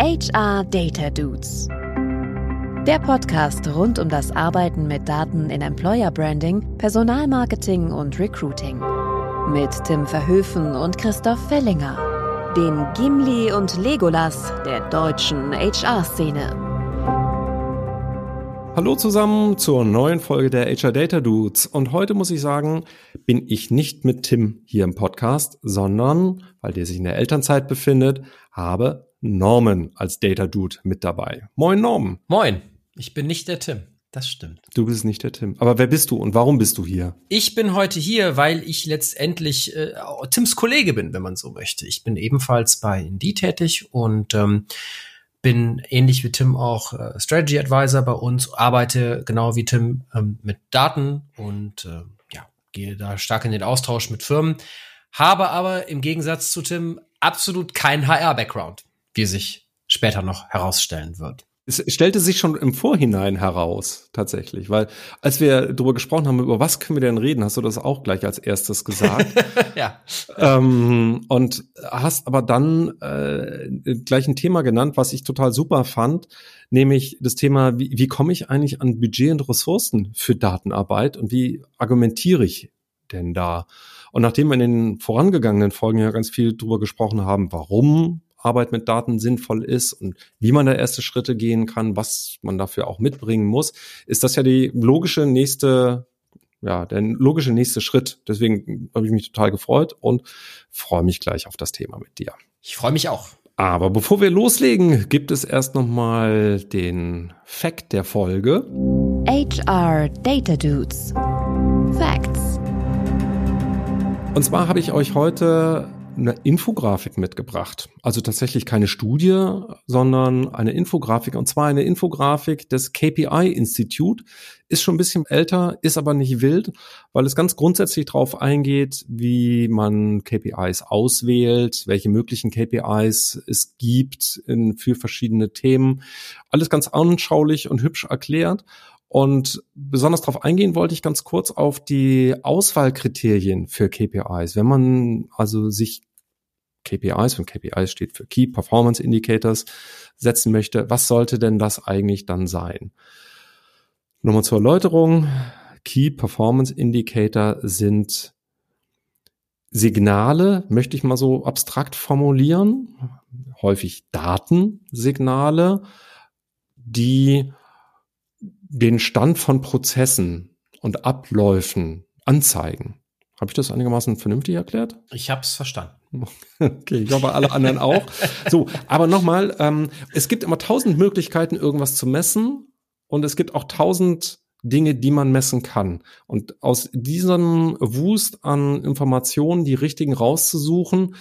HR Data Dudes. Der Podcast rund um das Arbeiten mit Daten in Employer Branding, Personalmarketing und Recruiting. Mit Tim Verhöfen und Christoph Fellinger. Den Gimli und Legolas der deutschen HR-Szene. Hallo zusammen zur neuen Folge der HR Data Dudes. Und heute muss ich sagen, bin ich nicht mit Tim hier im Podcast, sondern, weil der sich in der Elternzeit befindet, habe Norman als Data Dude mit dabei. Moin Norman. Moin. Ich bin nicht der Tim. Das stimmt. Du bist nicht der Tim. Aber wer bist du und warum bist du hier? Ich bin heute hier, weil ich letztendlich äh, Tims Kollege bin, wenn man so möchte. Ich bin ebenfalls bei Indie tätig und ähm, bin ähnlich wie Tim auch äh, Strategy Advisor bei uns, arbeite genau wie Tim ähm, mit Daten und äh, ja, gehe da stark in den Austausch mit Firmen, habe aber im Gegensatz zu Tim absolut keinen HR-Background wie sich später noch herausstellen wird. Es stellte sich schon im Vorhinein heraus, tatsächlich, weil als wir darüber gesprochen haben, über was können wir denn reden, hast du das auch gleich als erstes gesagt. ja. Ähm, und hast aber dann äh, gleich ein Thema genannt, was ich total super fand, nämlich das Thema, wie, wie komme ich eigentlich an Budget und Ressourcen für Datenarbeit und wie argumentiere ich denn da? Und nachdem wir in den vorangegangenen Folgen ja ganz viel darüber gesprochen haben, warum Arbeit mit Daten sinnvoll ist und wie man da erste Schritte gehen kann, was man dafür auch mitbringen muss, ist das ja die logische nächste ja, der logische nächste Schritt. Deswegen habe ich mich total gefreut und freue mich gleich auf das Thema mit dir. Ich freue mich auch. Aber bevor wir loslegen, gibt es erst noch mal den Fact der Folge. HR Data Dudes. Facts. Und zwar habe ich euch heute eine Infografik mitgebracht. Also tatsächlich keine Studie, sondern eine Infografik. Und zwar eine Infografik des KPI Institute. Ist schon ein bisschen älter, ist aber nicht wild, weil es ganz grundsätzlich darauf eingeht, wie man KPIs auswählt, welche möglichen KPIs es gibt in, für verschiedene Themen. Alles ganz anschaulich und hübsch erklärt. Und besonders darauf eingehen wollte ich ganz kurz auf die Auswahlkriterien für KPIs. Wenn man also sich KPIs, und KPIs steht für Key Performance Indicators, setzen möchte, was sollte denn das eigentlich dann sein? Nochmal zur Erläuterung. Key Performance Indicator sind Signale, möchte ich mal so abstrakt formulieren, häufig Datensignale, die den Stand von Prozessen und Abläufen anzeigen. Habe ich das einigermaßen vernünftig erklärt? Ich habe es verstanden. Okay, ich glaube alle anderen auch. So, aber nochmal, ähm, es gibt immer tausend Möglichkeiten, irgendwas zu messen und es gibt auch tausend Dinge, die man messen kann. Und aus diesem Wust an Informationen die richtigen rauszusuchen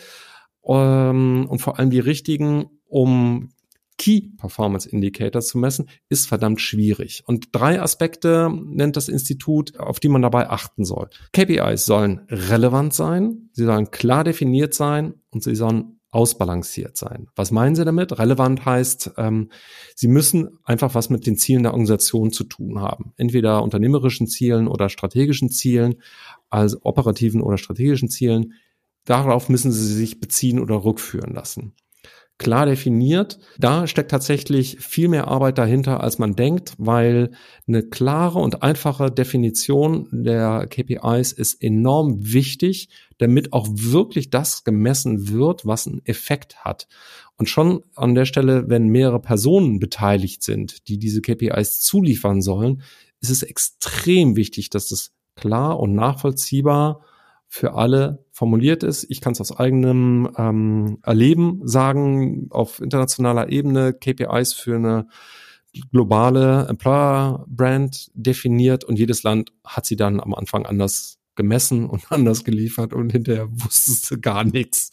ähm, und vor allem die richtigen, um Key Performance Indicators zu messen, ist verdammt schwierig. Und drei Aspekte nennt das Institut, auf die man dabei achten soll. KPIs sollen relevant sein, sie sollen klar definiert sein und sie sollen ausbalanciert sein. Was meinen Sie damit? Relevant heißt, ähm, Sie müssen einfach was mit den Zielen der Organisation zu tun haben. Entweder unternehmerischen Zielen oder strategischen Zielen, also operativen oder strategischen Zielen. Darauf müssen Sie sich beziehen oder rückführen lassen klar definiert. Da steckt tatsächlich viel mehr Arbeit dahinter, als man denkt, weil eine klare und einfache Definition der KPIs ist enorm wichtig, damit auch wirklich das gemessen wird, was einen Effekt hat. Und schon an der Stelle, wenn mehrere Personen beteiligt sind, die diese KPIs zuliefern sollen, ist es extrem wichtig, dass das klar und nachvollziehbar für alle formuliert ist. Ich kann es aus eigenem ähm, Erleben sagen, auf internationaler Ebene KPIs für eine globale Employer-Brand definiert und jedes Land hat sie dann am Anfang anders gemessen und anders geliefert und hinterher wusstest du gar nichts.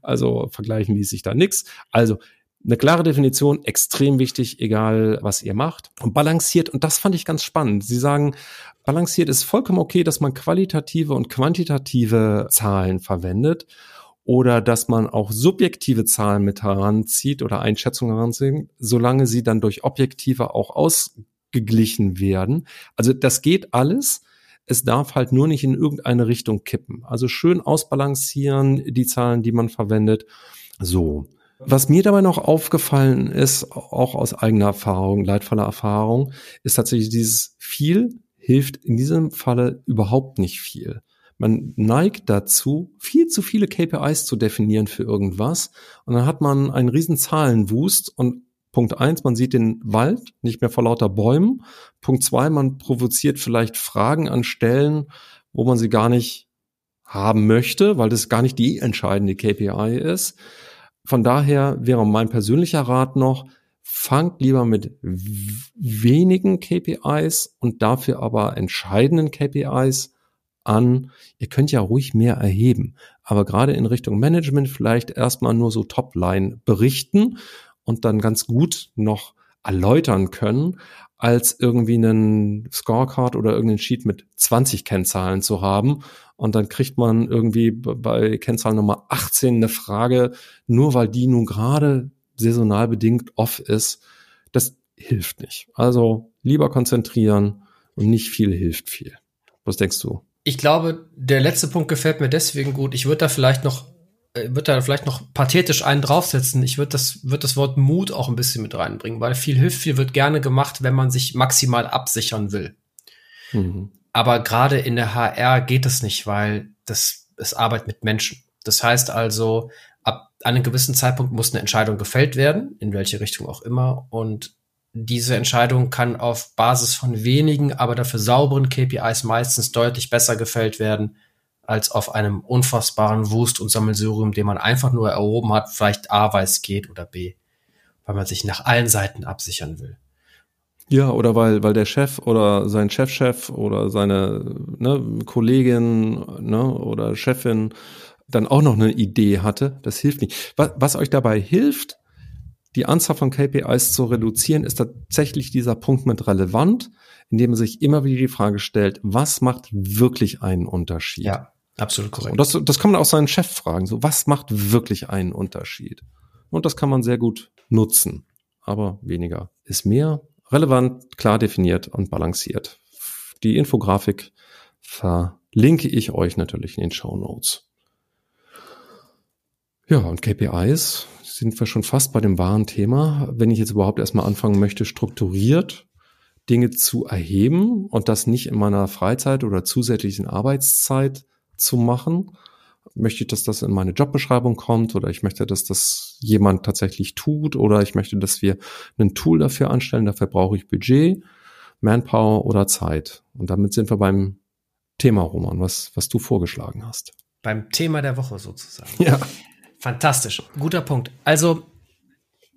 Also vergleichen ließ sich da nichts. Also eine klare Definition, extrem wichtig, egal was ihr macht. Und balanciert, und das fand ich ganz spannend. Sie sagen, balanciert ist vollkommen okay, dass man qualitative und quantitative Zahlen verwendet oder dass man auch subjektive Zahlen mit heranzieht oder Einschätzungen heranzieht, solange sie dann durch objektive auch ausgeglichen werden. Also das geht alles. Es darf halt nur nicht in irgendeine Richtung kippen. Also schön ausbalancieren die Zahlen, die man verwendet. So. Was mir dabei noch aufgefallen ist, auch aus eigener Erfahrung, leidvoller Erfahrung, ist tatsächlich dieses viel hilft in diesem Falle überhaupt nicht viel. Man neigt dazu, viel zu viele KPIs zu definieren für irgendwas. Und dann hat man einen riesen Zahlenwust und Punkt eins, man sieht den Wald nicht mehr vor lauter Bäumen. Punkt zwei, man provoziert vielleicht Fragen an Stellen, wo man sie gar nicht haben möchte, weil das gar nicht die entscheidende KPI ist. Von daher wäre mein persönlicher Rat noch, fangt lieber mit wenigen KPIs und dafür aber entscheidenden KPIs an. Ihr könnt ja ruhig mehr erheben, aber gerade in Richtung Management vielleicht erstmal nur so Topline berichten und dann ganz gut noch erläutern können, als irgendwie einen Scorecard oder irgendeinen Sheet mit 20 Kennzahlen zu haben. Und dann kriegt man irgendwie bei Kennzahl Nummer 18 eine Frage, nur weil die nun gerade saisonal bedingt off ist. Das hilft nicht. Also lieber konzentrieren und nicht viel hilft viel. Was denkst du? Ich glaube, der letzte Punkt gefällt mir deswegen gut. Ich würde da vielleicht noch äh, wird da vielleicht noch pathetisch einen draufsetzen. Ich würde das, würde das Wort Mut auch ein bisschen mit reinbringen, weil viel hilft, viel wird gerne gemacht, wenn man sich maximal absichern will. Mhm. Aber gerade in der HR geht es nicht, weil das ist Arbeit mit Menschen. Das heißt also, ab einem gewissen Zeitpunkt muss eine Entscheidung gefällt werden, in welche Richtung auch immer. Und diese Entscheidung kann auf Basis von wenigen, aber dafür sauberen KPIs meistens deutlich besser gefällt werden, als auf einem unfassbaren Wust- und Sammelsurium, den man einfach nur erhoben hat, vielleicht A, weil es geht oder B, weil man sich nach allen Seiten absichern will. Ja, oder weil, weil der Chef oder sein Chefchef oder seine ne, Kollegin ne, oder Chefin dann auch noch eine Idee hatte. Das hilft nicht. Was, was euch dabei hilft, die Anzahl von KPIs zu reduzieren, ist tatsächlich dieser Punkt mit relevant, indem man sich immer wieder die Frage stellt, was macht wirklich einen Unterschied? Ja. Absolut korrekt. Und das, das kann man auch seinen Chef fragen. So, was macht wirklich einen Unterschied? Und das kann man sehr gut nutzen. Aber weniger ist mehr. Relevant, klar definiert und balanciert. Die Infografik verlinke ich euch natürlich in den Show Notes. Ja, und KPIs sind wir schon fast bei dem wahren Thema. Wenn ich jetzt überhaupt erstmal anfangen möchte, strukturiert Dinge zu erheben und das nicht in meiner Freizeit oder zusätzlichen Arbeitszeit zu machen. Möchte ich, dass das in meine Jobbeschreibung kommt oder ich möchte, dass das jemand tatsächlich tut oder ich möchte, dass wir ein Tool dafür anstellen. Dafür brauche ich Budget, Manpower oder Zeit. Und damit sind wir beim Thema, Roman, was, was du vorgeschlagen hast. Beim Thema der Woche sozusagen. Ja. Fantastisch. Guter Punkt. Also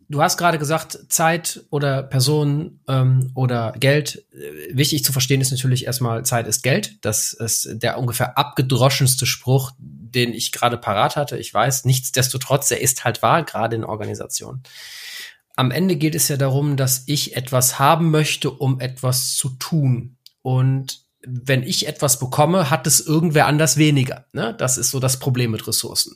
du hast gerade gesagt, Zeit oder Person ähm, oder Geld. Äh, wichtig zu verstehen ist natürlich erstmal, Zeit ist Geld. Das ist der ungefähr abgedroschenste Spruch, den ich gerade parat hatte. Ich weiß, nichtsdestotrotz, er ist halt wahr, gerade in Organisationen. Am Ende geht es ja darum, dass ich etwas haben möchte, um etwas zu tun. Und wenn ich etwas bekomme, hat es irgendwer anders weniger. Ne? Das ist so das Problem mit Ressourcen.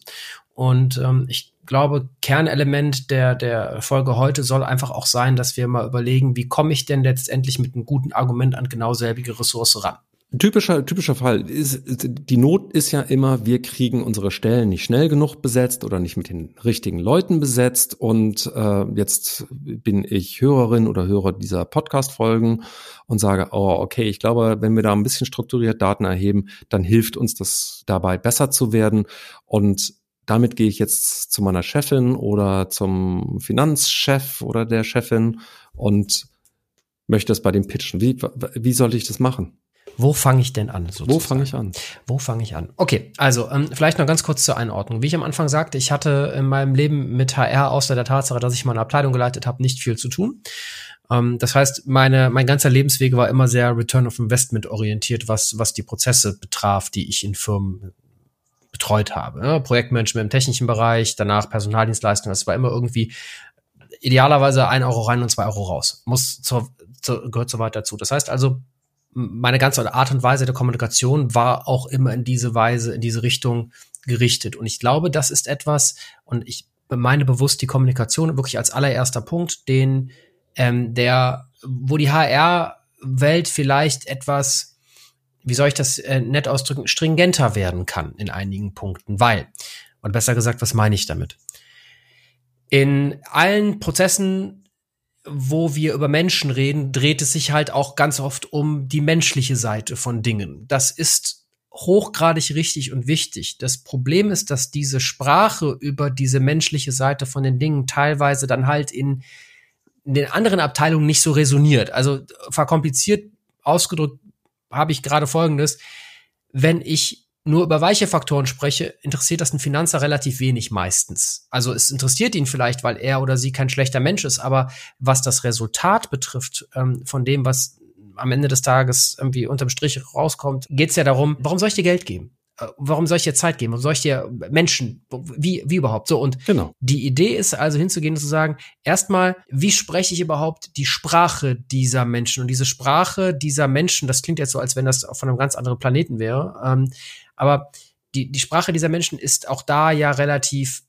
Und ähm, ich glaube, Kernelement der, der Folge heute soll einfach auch sein, dass wir mal überlegen, wie komme ich denn letztendlich mit einem guten Argument an genau selbige Ressource ran. Typischer, typischer Fall ist, die Not ist ja immer, wir kriegen unsere Stellen nicht schnell genug besetzt oder nicht mit den richtigen Leuten besetzt. Und äh, jetzt bin ich Hörerin oder Hörer dieser Podcast-Folgen und sage, oh, okay, ich glaube, wenn wir da ein bisschen strukturiert Daten erheben, dann hilft uns das dabei, besser zu werden. Und damit gehe ich jetzt zu meiner Chefin oder zum Finanzchef oder der Chefin und möchte das bei dem pitchen. Wie, wie sollte ich das machen? Wo fange ich denn an? Sozusagen? Wo fange ich an? Wo fange ich an? Okay, also ähm, vielleicht noch ganz kurz zur Einordnung. Wie ich am Anfang sagte, ich hatte in meinem Leben mit HR außer der Tatsache, dass ich meine Abteilung geleitet habe, nicht viel zu tun. Ähm, das heißt, meine, mein ganzer Lebensweg war immer sehr Return of Investment orientiert, was, was die Prozesse betraf, die ich in Firmen betreut habe. Ne? Projektmanagement im technischen Bereich, danach Personaldienstleistungen. Das war immer irgendwie idealerweise ein Euro rein und zwei Euro raus. Muss zur, zur, gehört so weit dazu. Das heißt also, meine ganze Art und Weise der Kommunikation war auch immer in diese Weise, in diese Richtung gerichtet. Und ich glaube, das ist etwas, und ich meine bewusst die Kommunikation wirklich als allererster Punkt, den ähm, der, wo die HR-Welt vielleicht etwas wie soll ich das äh, nett ausdrücken, stringenter werden kann in einigen Punkten, weil, und besser gesagt, was meine ich damit? In allen Prozessen, wo wir über Menschen reden, dreht es sich halt auch ganz oft um die menschliche Seite von Dingen. Das ist hochgradig richtig und wichtig. Das Problem ist, dass diese Sprache über diese menschliche Seite von den Dingen teilweise dann halt in, in den anderen Abteilungen nicht so resoniert. Also verkompliziert ausgedrückt habe ich gerade Folgendes. Wenn ich nur über weiche Faktoren spreche, interessiert das einen Finanzer relativ wenig meistens. Also es interessiert ihn vielleicht, weil er oder sie kein schlechter Mensch ist, aber was das Resultat betrifft, ähm, von dem, was am Ende des Tages irgendwie unterm Strich rauskommt, geht es ja darum, warum soll ich dir Geld geben? Äh, warum soll ich dir Zeit geben? Warum soll ich dir Menschen? Wie, wie überhaupt? So, und genau. die Idee ist also hinzugehen und zu sagen, erstmal, wie spreche ich überhaupt die Sprache dieser Menschen? Und diese Sprache dieser Menschen, das klingt jetzt so, als wenn das von einem ganz anderen Planeten wäre. Ähm, aber die, die Sprache dieser Menschen ist auch da ja relativ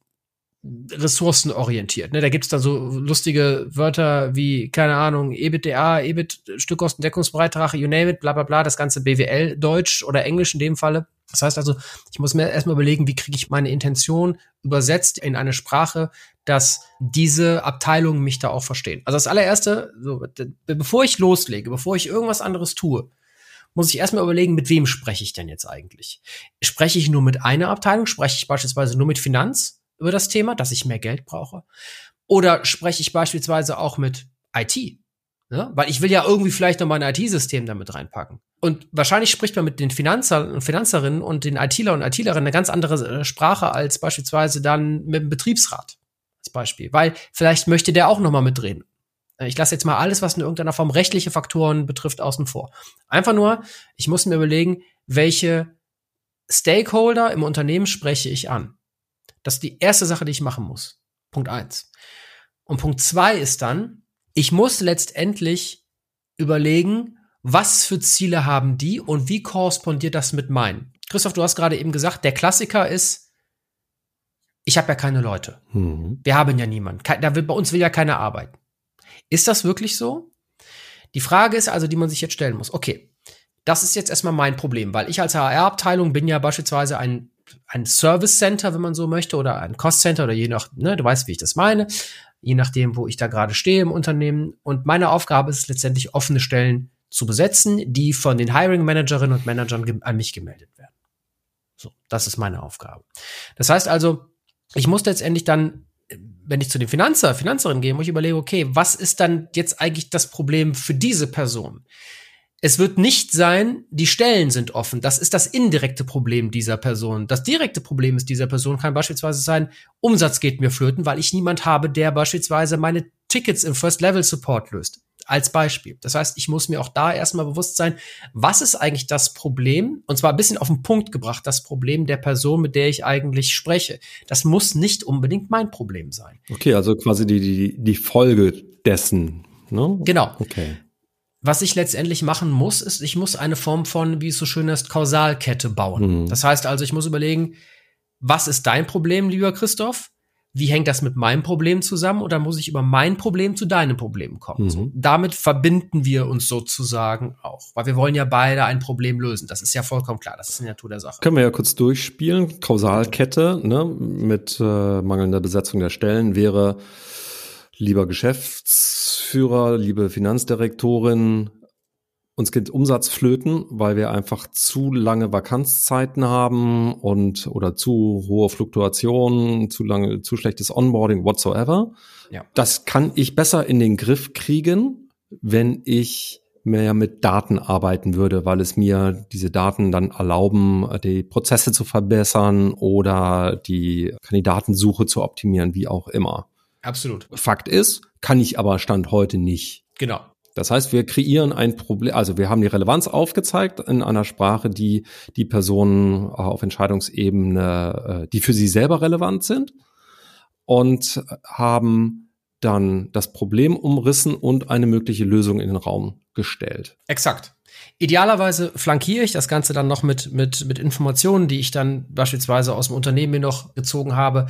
ressourcenorientiert. Ne? Da gibt's da so lustige Wörter wie, keine Ahnung, EBITDA, EBIT, Stückkostendeckungsbeitrag, you name it, bla bla bla, das ganze BWL, Deutsch oder Englisch in dem Falle. Das heißt also, ich muss mir erstmal überlegen, wie kriege ich meine Intention übersetzt in eine Sprache, dass diese Abteilungen mich da auch verstehen. Also das allererste, so, bevor ich loslege, bevor ich irgendwas anderes tue, muss ich erstmal überlegen, mit wem spreche ich denn jetzt eigentlich? Spreche ich nur mit einer Abteilung? Spreche ich beispielsweise nur mit Finanz über das Thema, dass ich mehr Geld brauche? Oder spreche ich beispielsweise auch mit IT? Ne? Weil ich will ja irgendwie vielleicht noch mein IT-System damit reinpacken. Und wahrscheinlich spricht man mit den Finanzer und Finanzerinnen und den ITler und ITlerinnen eine ganz andere äh, Sprache als beispielsweise dann mit dem Betriebsrat. Als Beispiel. Weil vielleicht möchte der auch noch mal mitreden. Äh, ich lasse jetzt mal alles, was in irgendeiner Form rechtliche Faktoren betrifft, außen vor. Einfach nur, ich muss mir überlegen, welche Stakeholder im Unternehmen spreche ich an. Das ist die erste Sache, die ich machen muss. Punkt eins. Und Punkt zwei ist dann, ich muss letztendlich überlegen, was für Ziele haben die und wie korrespondiert das mit meinen. Christoph, du hast gerade eben gesagt, der Klassiker ist, ich habe ja keine Leute. Mhm. Wir haben ja niemanden. Da will, bei uns will ja keiner arbeiten. Ist das wirklich so? Die Frage ist also, die man sich jetzt stellen muss. Okay, das ist jetzt erstmal mein Problem, weil ich als HR-Abteilung bin ja beispielsweise ein, ein Service Center, wenn man so möchte, oder ein Cost Center oder je nach, ne, du weißt, wie ich das meine, je nachdem, wo ich da gerade stehe im Unternehmen. Und meine Aufgabe ist letztendlich, offene Stellen zu besetzen, die von den Hiring Managerinnen und Managern an mich gemeldet werden. So, das ist meine Aufgabe. Das heißt also, ich muss letztendlich dann wenn ich zu den Finanzer, Finanzerin gehe, muss ich überlegen, okay, was ist dann jetzt eigentlich das Problem für diese Person? Es wird nicht sein, die Stellen sind offen. Das ist das indirekte Problem dieser Person. Das direkte Problem ist dieser Person kann beispielsweise sein, Umsatz geht mir flöten, weil ich niemand habe, der beispielsweise meine Tickets im First Level Support löst als Beispiel. Das heißt, ich muss mir auch da erstmal bewusst sein, was ist eigentlich das Problem? Und zwar ein bisschen auf den Punkt gebracht, das Problem der Person, mit der ich eigentlich spreche. Das muss nicht unbedingt mein Problem sein. Okay, also quasi die, die, die Folge dessen. Ne? Genau. Okay. Was ich letztendlich machen muss, ist, ich muss eine Form von, wie es so schön ist, Kausalkette bauen. Mhm. Das heißt also, ich muss überlegen, was ist dein Problem, lieber Christoph? wie hängt das mit meinem Problem zusammen oder muss ich über mein Problem zu deinem Problem kommen? Mhm. So, damit verbinden wir uns sozusagen auch, weil wir wollen ja beide ein Problem lösen. Das ist ja vollkommen klar, das ist die Natur der Sache. Können wir ja kurz durchspielen. Kausalkette ne, mit äh, mangelnder Besetzung der Stellen wäre lieber Geschäftsführer, liebe Finanzdirektorin, uns geht Umsatz flöten, weil wir einfach zu lange Vakanzzeiten haben und oder zu hohe Fluktuationen, zu lange, zu schlechtes Onboarding, whatsoever. Ja. Das kann ich besser in den Griff kriegen, wenn ich mehr mit Daten arbeiten würde, weil es mir diese Daten dann erlauben, die Prozesse zu verbessern oder die Kandidatensuche zu optimieren, wie auch immer. Absolut. Fakt ist, kann ich aber Stand heute nicht. Genau. Das heißt, wir kreieren ein Problem, also wir haben die Relevanz aufgezeigt in einer Sprache, die die Personen auf Entscheidungsebene, äh, die für sie selber relevant sind und haben dann das Problem umrissen und eine mögliche Lösung in den Raum gestellt. Exakt. Idealerweise flankiere ich das Ganze dann noch mit, mit, mit Informationen, die ich dann beispielsweise aus dem Unternehmen mir noch gezogen habe,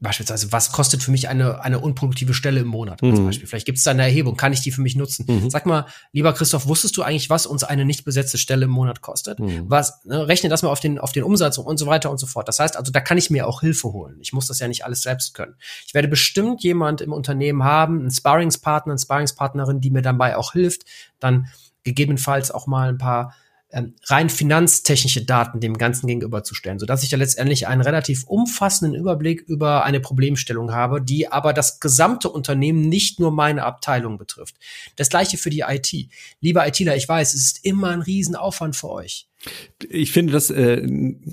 beispielsweise, was kostet für mich eine, eine unproduktive Stelle im Monat mhm. Beispiel? Vielleicht gibt es da eine Erhebung, kann ich die für mich nutzen? Mhm. Sag mal, lieber Christoph, wusstest du eigentlich, was uns eine nicht besetzte Stelle im Monat kostet? Mhm. Was, ne, rechne das mal auf den, auf den Umsatz und so weiter und so fort. Das heißt also, da kann ich mir auch Hilfe holen. Ich muss das ja nicht alles selbst können. Ich werde bestimmt jemand im Unternehmen haben, einen Sparringspartner, eine Sparringspartnerin, die mir dabei auch hilft, dann gegebenenfalls auch mal ein paar ähm, rein finanztechnische Daten dem Ganzen gegenüberzustellen, sodass ich da letztendlich einen relativ umfassenden Überblick über eine Problemstellung habe, die aber das gesamte Unternehmen nicht nur meine Abteilung betrifft. Das gleiche für die IT. Lieber ITler, ich weiß, es ist immer ein Riesenaufwand für euch. Ich finde das äh,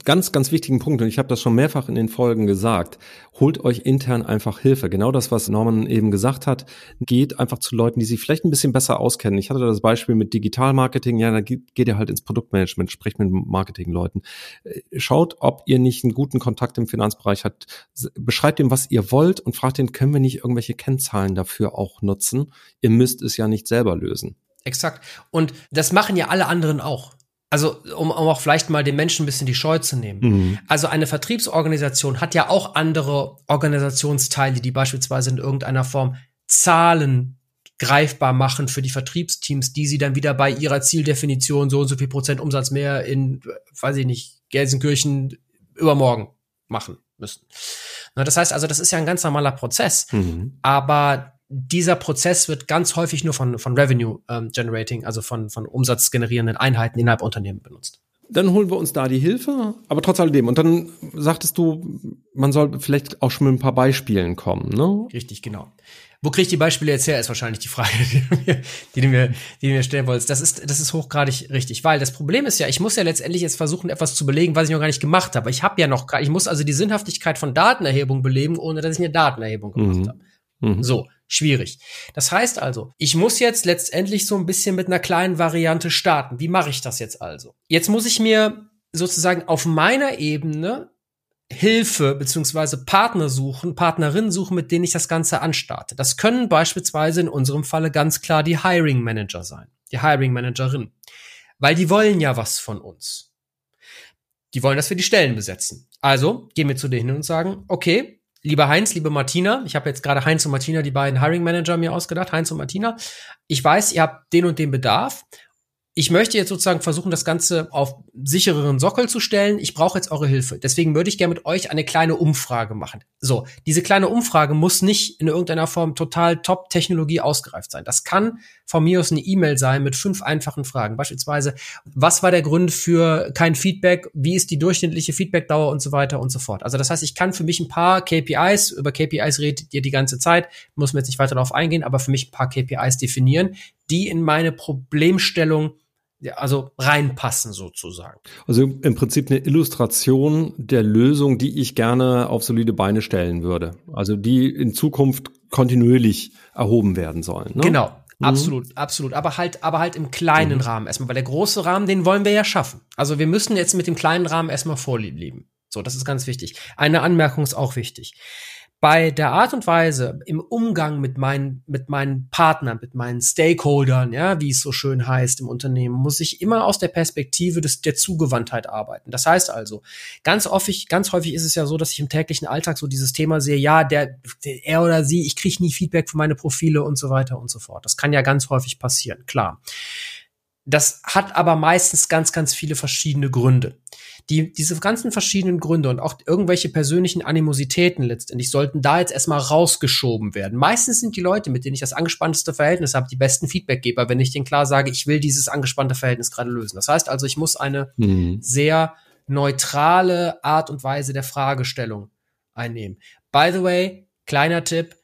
ganz, ganz wichtigen Punkt und ich habe das schon mehrfach in den Folgen gesagt. Holt euch intern einfach Hilfe. Genau das, was Norman eben gesagt hat. Geht einfach zu Leuten, die sich vielleicht ein bisschen besser auskennen. Ich hatte das Beispiel mit Digitalmarketing. Ja, da geht, ihr halt ins Produktmanagement, sprecht mit Marketingleuten. Äh, schaut, ob ihr nicht einen guten Kontakt im Finanzbereich habt. Beschreibt ihm, was ihr wollt und fragt ihn, können wir nicht irgendwelche Kennzahlen dafür auch nutzen? Ihr müsst es ja nicht selber lösen. Exakt. Und das machen ja alle anderen auch also um, um auch vielleicht mal den Menschen ein bisschen die Scheu zu nehmen. Mhm. Also eine Vertriebsorganisation hat ja auch andere Organisationsteile, die beispielsweise in irgendeiner Form Zahlen greifbar machen für die Vertriebsteams, die sie dann wieder bei ihrer Zieldefinition so und so viel Prozent Umsatz mehr in, weiß ich nicht, Gelsenkirchen übermorgen machen müssen. Na, das heißt also, das ist ja ein ganz normaler Prozess. Mhm. Aber dieser Prozess wird ganz häufig nur von, von Revenue ähm, Generating, also von, von umsatzgenerierenden Einheiten innerhalb Unternehmen benutzt. Dann holen wir uns da die Hilfe, aber trotz alledem. Und dann sagtest du, man soll vielleicht auch schon mit ein paar Beispielen kommen, ne? Richtig, genau. Wo kriege ich die Beispiele jetzt her, ist wahrscheinlich die Frage, die du mir, die du mir, die du mir stellen wolltest. Das ist, das ist hochgradig richtig, weil das Problem ist ja, ich muss ja letztendlich jetzt versuchen, etwas zu belegen, was ich noch gar nicht gemacht habe. Ich habe ja noch, ich muss also die Sinnhaftigkeit von Datenerhebung belegen, ohne dass ich eine Datenerhebung gemacht mhm. habe. Mhm. So, schwierig. Das heißt also, ich muss jetzt letztendlich so ein bisschen mit einer kleinen Variante starten. Wie mache ich das jetzt also? Jetzt muss ich mir sozusagen auf meiner Ebene Hilfe beziehungsweise Partner suchen, Partnerinnen suchen, mit denen ich das Ganze anstarte. Das können beispielsweise in unserem Falle ganz klar die Hiring Manager sein, die Hiring Managerin, weil die wollen ja was von uns. Die wollen, dass wir die Stellen besetzen. Also gehen wir zu denen und sagen, okay, lieber Heinz, liebe Martina, ich habe jetzt gerade Heinz und Martina, die beiden Hiring Manager mir ausgedacht, Heinz und Martina. Ich weiß, ihr habt den und den Bedarf ich möchte jetzt sozusagen versuchen, das Ganze auf sichereren Sockel zu stellen. Ich brauche jetzt eure Hilfe. Deswegen würde ich gerne mit euch eine kleine Umfrage machen. So, diese kleine Umfrage muss nicht in irgendeiner Form total Top-Technologie ausgereift sein. Das kann von mir aus eine E-Mail sein mit fünf einfachen Fragen. Beispielsweise, was war der Grund für kein Feedback? Wie ist die durchschnittliche Feedbackdauer und so weiter und so fort. Also das heißt, ich kann für mich ein paar KPIs, über KPIs redet ihr die ganze Zeit, muss mir jetzt nicht weiter darauf eingehen, aber für mich ein paar KPIs definieren, die in meine Problemstellung ja, also reinpassen sozusagen. Also im Prinzip eine Illustration der Lösung, die ich gerne auf solide Beine stellen würde. Also die in Zukunft kontinuierlich erhoben werden sollen. Ne? Genau. Mhm. Absolut, absolut. Aber halt, aber halt im kleinen mhm. Rahmen erstmal, weil der große Rahmen, den wollen wir ja schaffen. Also wir müssen jetzt mit dem kleinen Rahmen erstmal vorlieben. So, das ist ganz wichtig. Eine Anmerkung ist auch wichtig bei der Art und Weise im Umgang mit meinen, mit meinen Partnern, mit meinen Stakeholdern, ja, wie es so schön heißt im Unternehmen, muss ich immer aus der Perspektive des, der Zugewandtheit arbeiten. Das heißt also, ganz häufig, ganz häufig ist es ja so, dass ich im täglichen Alltag so dieses Thema sehe, ja, der, der er oder sie, ich kriege nie Feedback für meine Profile und so weiter und so fort. Das kann ja ganz häufig passieren, klar. Das hat aber meistens ganz, ganz viele verschiedene Gründe. Die, diese ganzen verschiedenen Gründe und auch irgendwelche persönlichen Animositäten letztendlich sollten da jetzt erstmal rausgeschoben werden. Meistens sind die Leute, mit denen ich das angespannteste Verhältnis habe, die besten Feedbackgeber, wenn ich denen klar sage, ich will dieses angespannte Verhältnis gerade lösen. Das heißt also, ich muss eine mhm. sehr neutrale Art und Weise der Fragestellung einnehmen. By the way, kleiner Tipp,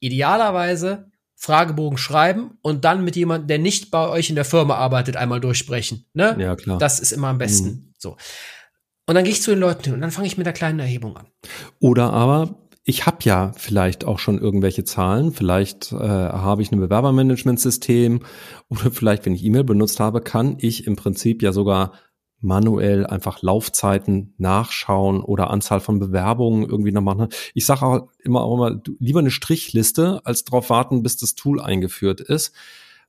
idealerweise Fragebogen schreiben und dann mit jemandem, der nicht bei euch in der Firma arbeitet, einmal durchsprechen. Ne? Ja, klar. Das ist immer am besten. Mhm. So. Und dann gehe ich zu den Leuten hin und dann fange ich mit der kleinen Erhebung an. Oder aber ich habe ja vielleicht auch schon irgendwelche Zahlen. Vielleicht äh, habe ich ein Bewerbermanagementsystem oder vielleicht, wenn ich E-Mail benutzt habe, kann ich im Prinzip ja sogar manuell einfach Laufzeiten nachschauen oder Anzahl von Bewerbungen irgendwie noch machen. Ich sage auch immer auch immer, lieber eine Strichliste, als darauf warten, bis das Tool eingeführt ist.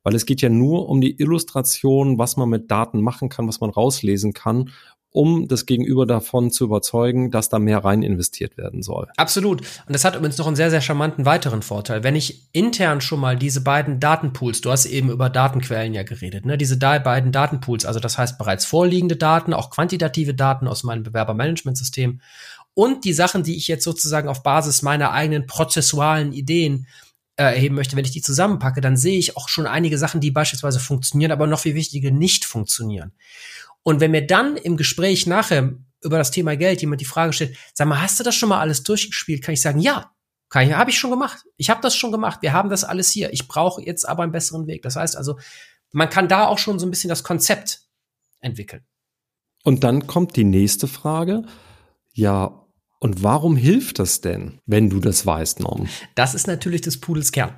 Weil es geht ja nur um die Illustration, was man mit Daten machen kann, was man rauslesen kann um das Gegenüber davon zu überzeugen, dass da mehr rein investiert werden soll. Absolut. Und das hat übrigens noch einen sehr, sehr charmanten weiteren Vorteil. Wenn ich intern schon mal diese beiden Datenpools, du hast eben über Datenquellen ja geredet, ne, diese beiden Datenpools, also das heißt bereits vorliegende Daten, auch quantitative Daten aus meinem Bewerbermanagementsystem und die Sachen, die ich jetzt sozusagen auf Basis meiner eigenen prozessualen Ideen äh, erheben möchte, wenn ich die zusammenpacke, dann sehe ich auch schon einige Sachen, die beispielsweise funktionieren, aber noch viel wichtiger nicht funktionieren. Und wenn mir dann im Gespräch nachher über das Thema Geld jemand die Frage stellt, sag mal, hast du das schon mal alles durchgespielt? Kann ich sagen, ja, kann ich, habe ich schon gemacht. Ich habe das schon gemacht. Wir haben das alles hier. Ich brauche jetzt aber einen besseren Weg. Das heißt also, man kann da auch schon so ein bisschen das Konzept entwickeln. Und dann kommt die nächste Frage. Ja, und warum hilft das denn, wenn du das weißt, Norm? Das ist natürlich des Pudels Kern.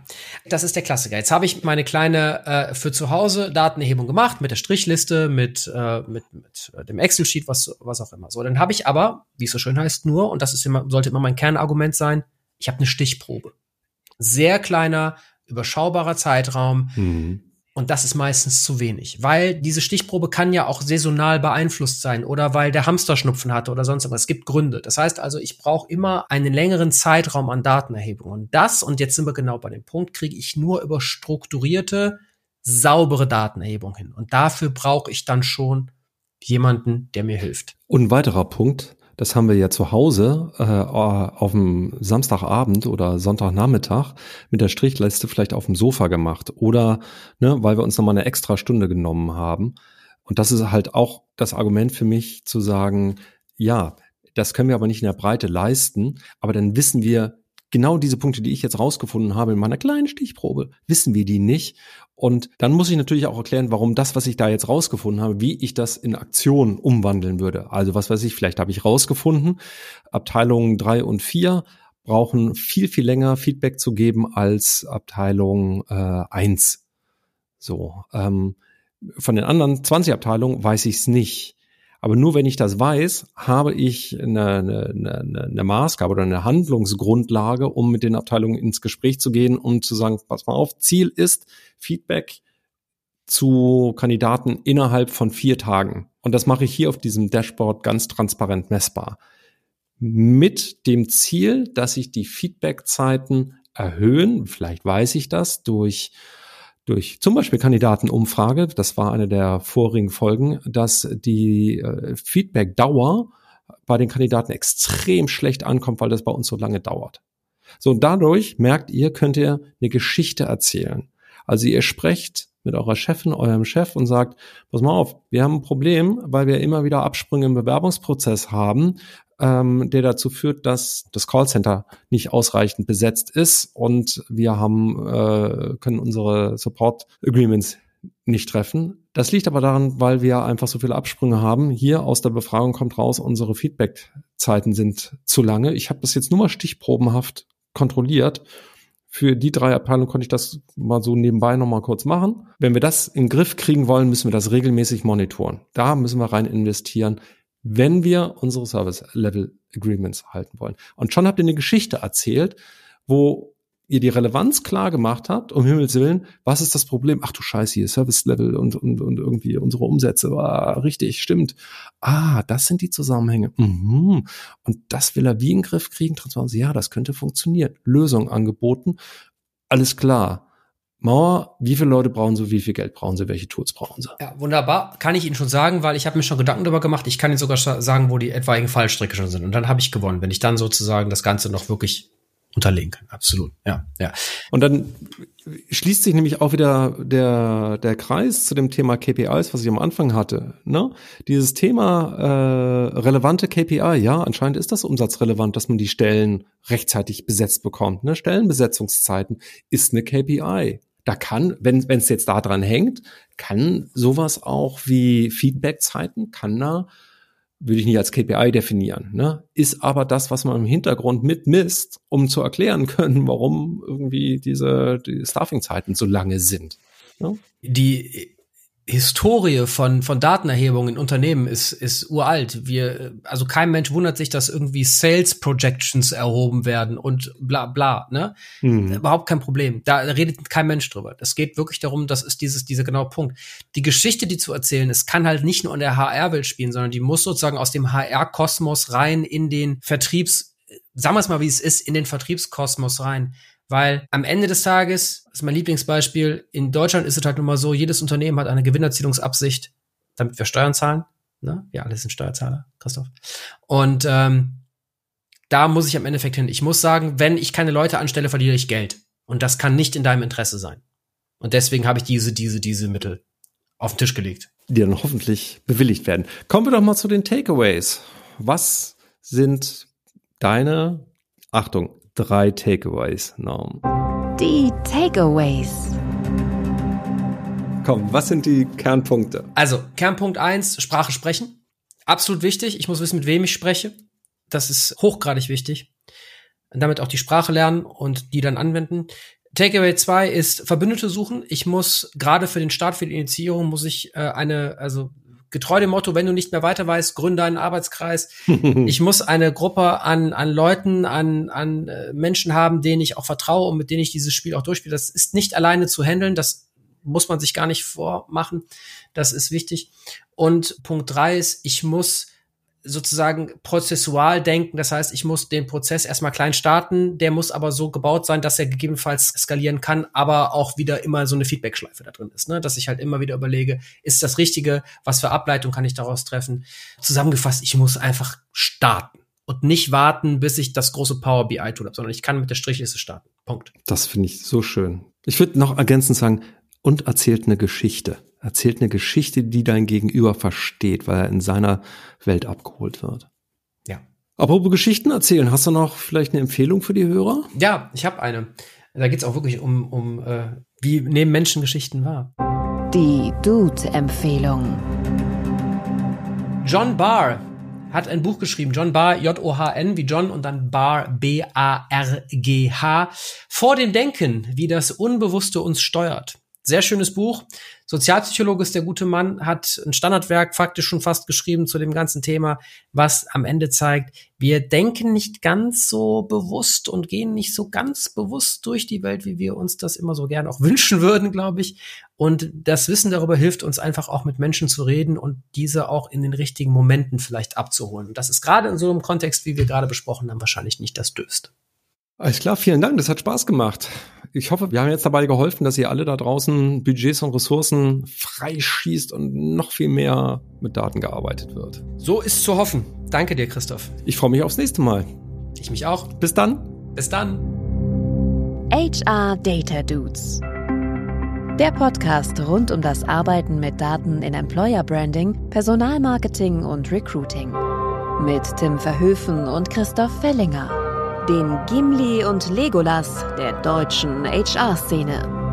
Das ist der Klassiker. Jetzt habe ich meine kleine äh, für zu Hause Datenerhebung gemacht mit der Strichliste, mit, äh, mit, mit dem Excel-Sheet, was, was auch immer. So, dann habe ich aber, wie es so schön heißt, nur, und das ist immer, sollte immer mein Kernargument sein, ich habe eine Stichprobe. Sehr kleiner, überschaubarer Zeitraum. Mhm. Und das ist meistens zu wenig, weil diese Stichprobe kann ja auch saisonal beeinflusst sein oder weil der Hamster Schnupfen hatte oder sonst was. Es gibt Gründe. Das heißt also, ich brauche immer einen längeren Zeitraum an Datenerhebung. Und das, und jetzt sind wir genau bei dem Punkt, kriege ich nur über strukturierte, saubere Datenerhebung hin. Und dafür brauche ich dann schon jemanden, der mir hilft. Und ein weiterer Punkt, das haben wir ja zu Hause äh, auf dem Samstagabend oder Sonntagnachmittag mit der Strichliste vielleicht auf dem Sofa gemacht oder ne, weil wir uns nochmal eine extra Stunde genommen haben. Und das ist halt auch das Argument für mich zu sagen, ja, das können wir aber nicht in der Breite leisten, aber dann wissen wir, genau diese Punkte, die ich jetzt rausgefunden habe in meiner kleinen Stichprobe, wissen wir die nicht. Und dann muss ich natürlich auch erklären, warum das, was ich da jetzt rausgefunden habe, wie ich das in Aktion umwandeln würde. Also was weiß ich, vielleicht habe ich rausgefunden, Abteilungen drei und vier brauchen viel, viel länger Feedback zu geben als Abteilung äh, eins. So. Ähm, von den anderen 20 Abteilungen weiß ich es nicht. Aber nur wenn ich das weiß, habe ich eine, eine, eine, eine Maßgabe oder eine Handlungsgrundlage, um mit den Abteilungen ins Gespräch zu gehen und zu sagen, pass mal auf, Ziel ist Feedback zu Kandidaten innerhalb von vier Tagen. Und das mache ich hier auf diesem Dashboard ganz transparent messbar. Mit dem Ziel, dass ich die Feedbackzeiten erhöhen, vielleicht weiß ich das durch durch zum Beispiel Kandidatenumfrage, das war eine der vorigen Folgen, dass die äh, Feedback-Dauer bei den Kandidaten extrem schlecht ankommt, weil das bei uns so lange dauert. So, und dadurch merkt ihr, könnt ihr eine Geschichte erzählen. Also ihr sprecht mit eurer Chefin, eurem Chef und sagt, pass mal auf, wir haben ein Problem, weil wir immer wieder Absprünge im Bewerbungsprozess haben ähm, der dazu führt, dass das Callcenter nicht ausreichend besetzt ist und wir haben äh, können unsere Support Agreements nicht treffen. Das liegt aber daran, weil wir einfach so viele Absprünge haben. Hier aus der Befragung kommt raus, unsere Feedback-Zeiten sind zu lange. Ich habe das jetzt nur mal stichprobenhaft kontrolliert. Für die drei Abteilungen konnte ich das mal so nebenbei noch mal kurz machen. Wenn wir das in den Griff kriegen wollen, müssen wir das regelmäßig monitoren. Da müssen wir rein investieren wenn wir unsere Service Level Agreements halten wollen. Und schon habt ihr eine Geschichte erzählt, wo ihr die Relevanz klar gemacht habt, um Himmels Willen, was ist das Problem? Ach du Scheiße, hier Service Level und, und, und irgendwie unsere Umsätze war richtig, stimmt. Ah, das sind die Zusammenhänge. Mhm. Und das will er wie in den Griff kriegen, Transparenz. Ja, das könnte funktionieren. Lösung angeboten. Alles klar. Mauer, wie viele Leute brauchen sie, wie viel Geld brauchen sie, welche Tools brauchen sie? Ja, wunderbar. Kann ich Ihnen schon sagen, weil ich habe mir schon Gedanken darüber gemacht. Ich kann Ihnen sogar sagen, wo die etwaigen Fallstricke schon sind. Und dann habe ich gewonnen, wenn ich dann sozusagen das Ganze noch wirklich unterlegen kann. Absolut. Ja, ja. Und dann schließt sich nämlich auch wieder der, der Kreis zu dem Thema KPIs, was ich am Anfang hatte. Ne? Dieses Thema äh, relevante KPI, ja, anscheinend ist das umsatzrelevant, dass man die Stellen rechtzeitig besetzt bekommt. Ne? Stellenbesetzungszeiten ist eine KPI da kann, wenn es jetzt da dran hängt, kann sowas auch wie Feedbackzeiten, kann da, würde ich nicht als KPI definieren, ne? ist aber das, was man im Hintergrund mitmisst, um zu erklären können, warum irgendwie diese die Staffing-Zeiten so lange sind. Ne? Die Historie von, von Datenerhebung in Unternehmen ist, ist uralt. Wir, also kein Mensch wundert sich, dass irgendwie Sales Projections erhoben werden und bla bla, ne? Mhm. Überhaupt kein Problem. Da redet kein Mensch drüber. Es geht wirklich darum, das ist dieses, dieser genaue Punkt. Die Geschichte, die zu erzählen ist, kann halt nicht nur in der HR-Welt spielen, sondern die muss sozusagen aus dem HR-Kosmos rein in den Vertriebs, sagen wir es mal, wie es ist, in den Vertriebskosmos rein. Weil am Ende des Tages, das ist mein Lieblingsbeispiel, in Deutschland ist es halt nun mal so, jedes Unternehmen hat eine Gewinnerzielungsabsicht, damit wir Steuern zahlen. Ne? Wir alle sind Steuerzahler, Christoph. Und ähm, da muss ich am Endeffekt hin. Ich muss sagen, wenn ich keine Leute anstelle, verliere ich Geld. Und das kann nicht in deinem Interesse sein. Und deswegen habe ich diese, diese, diese Mittel auf den Tisch gelegt. Die dann hoffentlich bewilligt werden. Kommen wir doch mal zu den Takeaways. Was sind deine, Achtung, drei Takeaways, Norm. Die Takeaways. Komm, was sind die Kernpunkte? Also, Kernpunkt eins: Sprache sprechen. Absolut wichtig. Ich muss wissen, mit wem ich spreche. Das ist hochgradig wichtig. Und damit auch die Sprache lernen und die dann anwenden. Takeaway 2 ist Verbündete suchen. Ich muss gerade für den Start, für die Initiierung, muss ich äh, eine, also getreu dem Motto, wenn du nicht mehr weiter weißt, gründe einen Arbeitskreis. ich muss eine Gruppe an, an Leuten, an, an äh, Menschen haben, denen ich auch vertraue und mit denen ich dieses Spiel auch durchspiele. Das ist nicht alleine zu handeln, das muss man sich gar nicht vormachen. Das ist wichtig. Und Punkt drei ist, ich muss sozusagen prozessual denken. Das heißt, ich muss den Prozess erstmal klein starten. Der muss aber so gebaut sein, dass er gegebenenfalls skalieren kann, aber auch wieder immer so eine Feedback-Schleife da drin ist. Ne? Dass ich halt immer wieder überlege, ist das Richtige? Was für Ableitung kann ich daraus treffen? Zusammengefasst, ich muss einfach starten und nicht warten, bis ich das große Power BI Tool habe, sondern ich kann mit der Strichliste starten. Punkt. Das finde ich so schön. Ich würde noch ergänzend sagen, und erzählt eine Geschichte erzählt eine Geschichte, die dein Gegenüber versteht, weil er in seiner Welt abgeholt wird. Ja. Apropos Geschichten erzählen, hast du noch vielleicht eine Empfehlung für die Hörer? Ja, ich habe eine. Da geht es auch wirklich um, um äh, wie nehmen Menschen Geschichten wahr. Die Dude-Empfehlung. John Barr hat ein Buch geschrieben, John Barr, J-O-H-N, wie John und dann Barr, B-A-R-G-H, vor dem Denken, wie das Unbewusste uns steuert. Sehr schönes Buch. Sozialpsychologe ist der gute Mann, hat ein Standardwerk faktisch schon fast geschrieben zu dem ganzen Thema, was am Ende zeigt, wir denken nicht ganz so bewusst und gehen nicht so ganz bewusst durch die Welt, wie wir uns das immer so gern auch wünschen würden, glaube ich. Und das Wissen darüber hilft uns einfach auch mit Menschen zu reden und diese auch in den richtigen Momenten vielleicht abzuholen. Und das ist gerade in so einem Kontext, wie wir gerade besprochen haben, wahrscheinlich nicht das Döste. Alles klar, vielen Dank, das hat Spaß gemacht. Ich hoffe, wir haben jetzt dabei geholfen, dass ihr alle da draußen Budgets und Ressourcen freischießt und noch viel mehr mit Daten gearbeitet wird. So ist zu hoffen. Danke dir, Christoph. Ich freue mich aufs nächste Mal. Ich mich auch. Bis dann. Bis dann. HR Data Dudes. Der Podcast rund um das Arbeiten mit Daten in Employer Branding, Personalmarketing und Recruiting. Mit Tim Verhöfen und Christoph Fellinger den Gimli und Legolas der deutschen HR-Szene.